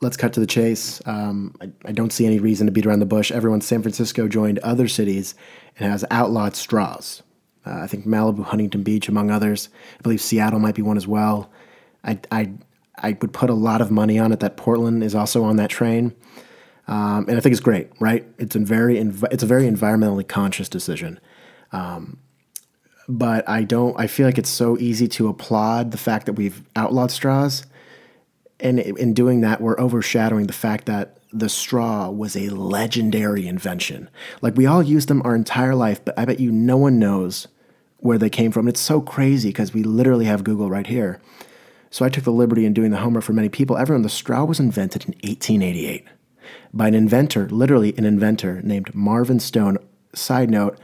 let's cut to the chase. Um, I, I, don't see any reason to beat around the bush. Everyone, San Francisco joined other cities and has outlawed straws. Uh, I think Malibu, Huntington Beach, among others. I believe Seattle might be one as well. I, I, I would put a lot of money on it that Portland is also on that train. Um, and I think it's great, right? It's a very env- it's a very environmentally conscious decision. Um, but I don't. I feel like it's so easy to applaud the fact that we've outlawed straws, and in doing that, we're overshadowing the fact that the straw was a legendary invention. Like we all use them our entire life, but I bet you no one knows where they came from. It's so crazy because we literally have Google right here. So I took the liberty in doing the homework for many people. Everyone, the straw was invented in 1888 by an inventor, literally an inventor named Marvin Stone. Side note,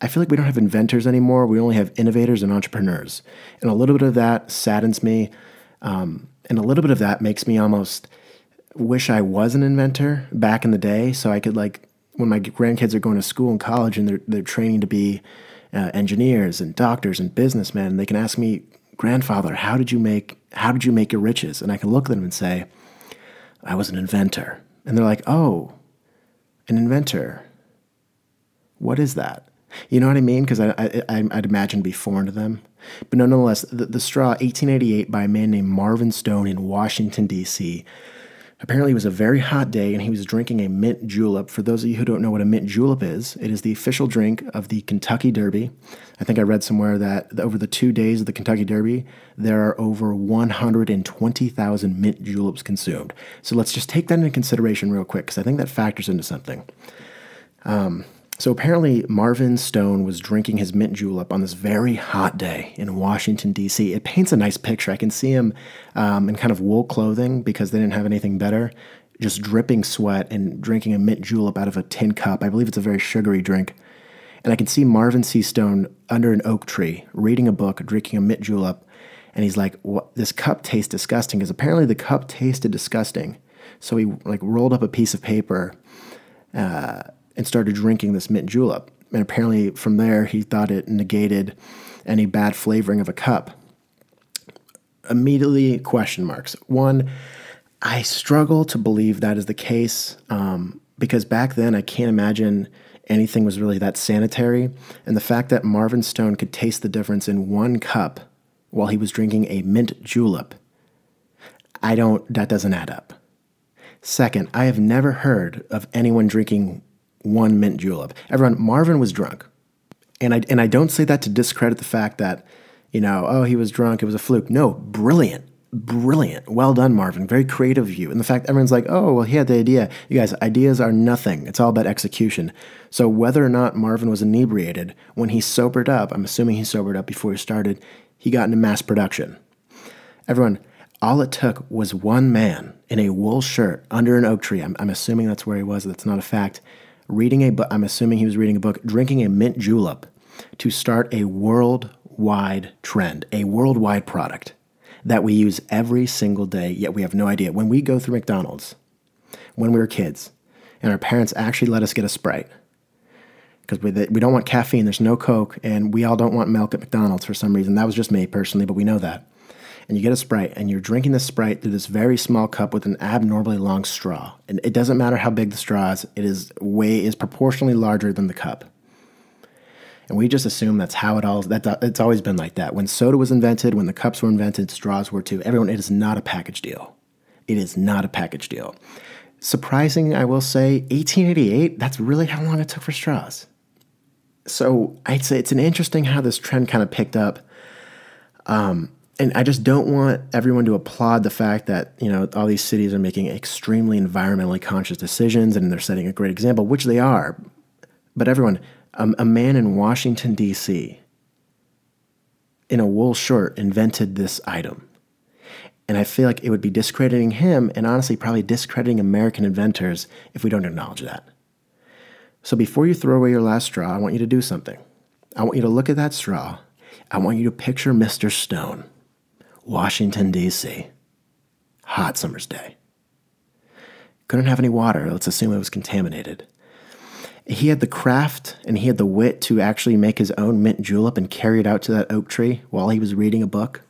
I feel like we don't have inventors anymore. We only have innovators and entrepreneurs. And a little bit of that saddens me. Um, and a little bit of that makes me almost wish I was an inventor back in the day so I could, like, when my grandkids are going to school and college and they're, they're training to be uh, engineers and doctors and businessmen, they can ask me, grandfather, how did you make how did you make your riches? And I can look at them and say, I was an inventor. And they're like, oh, an inventor. What is that? You know what I mean? Because I, I, would imagine be foreign to them. But nonetheless, the, the straw, 1888, by a man named Marvin Stone in Washington, D.C., Apparently, it was a very hot day and he was drinking a mint julep. For those of you who don't know what a mint julep is, it is the official drink of the Kentucky Derby. I think I read somewhere that over the two days of the Kentucky Derby, there are over 120,000 mint juleps consumed. So let's just take that into consideration real quick because I think that factors into something. Um, so apparently, Marvin Stone was drinking his mint julep on this very hot day in Washington, D.C. It paints a nice picture. I can see him um, in kind of wool clothing because they didn't have anything better, just dripping sweat and drinking a mint julep out of a tin cup. I believe it's a very sugary drink. And I can see Marvin C. Stone under an oak tree reading a book, drinking a mint julep. And he's like, what? This cup tastes disgusting because apparently the cup tasted disgusting. So he like rolled up a piece of paper. Uh, and started drinking this mint julep. And apparently, from there, he thought it negated any bad flavoring of a cup. Immediately, question marks. One, I struggle to believe that is the case um, because back then I can't imagine anything was really that sanitary. And the fact that Marvin Stone could taste the difference in one cup while he was drinking a mint julep, I don't, that doesn't add up. Second, I have never heard of anyone drinking one mint julep. Everyone, Marvin was drunk. And I, and I don't say that to discredit the fact that, you know, oh, he was drunk, it was a fluke. No, brilliant, brilliant. Well done, Marvin. Very creative of you. And the fact everyone's like, oh, well, he had the idea. You guys, ideas are nothing. It's all about execution. So whether or not Marvin was inebriated, when he sobered up, I'm assuming he sobered up before he started, he got into mass production. Everyone, all it took was one man in a wool shirt under an oak tree. I'm, I'm assuming that's where he was. That's not a fact reading a book, I'm assuming he was reading a book, drinking a mint julep to start a worldwide trend, a worldwide product that we use every single day, yet we have no idea. When we go through McDonald's, when we were kids, and our parents actually let us get a Sprite, because we, we don't want caffeine, there's no Coke, and we all don't want milk at McDonald's for some reason. That was just me personally, but we know that and you get a Sprite, and you're drinking the Sprite through this very small cup with an abnormally long straw. And it doesn't matter how big the straw is, it is way is proportionally larger than the cup. And we just assume that's how it all that it's always been like that. When soda was invented, when the cups were invented, straws were too. Everyone, it is not a package deal. It is not a package deal. Surprising, I will say, 1888, that's really how long it took for straws. So I'd say it's an interesting how this trend kind of picked up. Um, and I just don't want everyone to applaud the fact that you know all these cities are making extremely environmentally conscious decisions and they're setting a great example, which they are. But everyone, um, a man in Washington D.C. in a wool shirt invented this item, and I feel like it would be discrediting him and honestly probably discrediting American inventors if we don't acknowledge that. So before you throw away your last straw, I want you to do something. I want you to look at that straw. I want you to picture Mr. Stone. Washington, D.C. Hot summer's day. Couldn't have any water. Let's assume it was contaminated. He had the craft and he had the wit to actually make his own mint julep and carry it out to that oak tree while he was reading a book.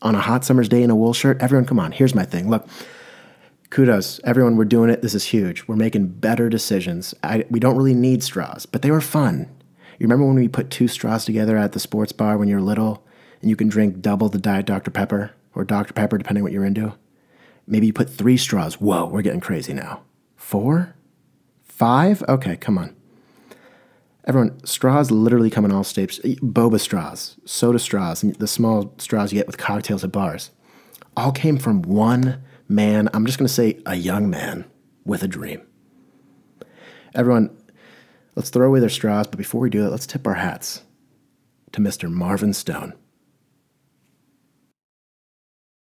On a hot summer's day in a wool shirt. Everyone, come on, here's my thing. Look, kudos. Everyone, we're doing it. This is huge. We're making better decisions. I, we don't really need straws, but they were fun. You remember when we put two straws together at the sports bar when you were little and you can drink double the Diet Dr. Pepper or Dr. Pepper, depending what you're into? Maybe you put three straws. Whoa, we're getting crazy now. Four? Five? Okay, come on. Everyone, straws literally come in all shapes. Boba straws, soda straws, and the small straws you get with cocktails at bars. All came from one man, I'm just going to say a young man with a dream. Everyone, let's throw away their straws, but before we do that, let's tip our hats to Mr. Marvin Stone.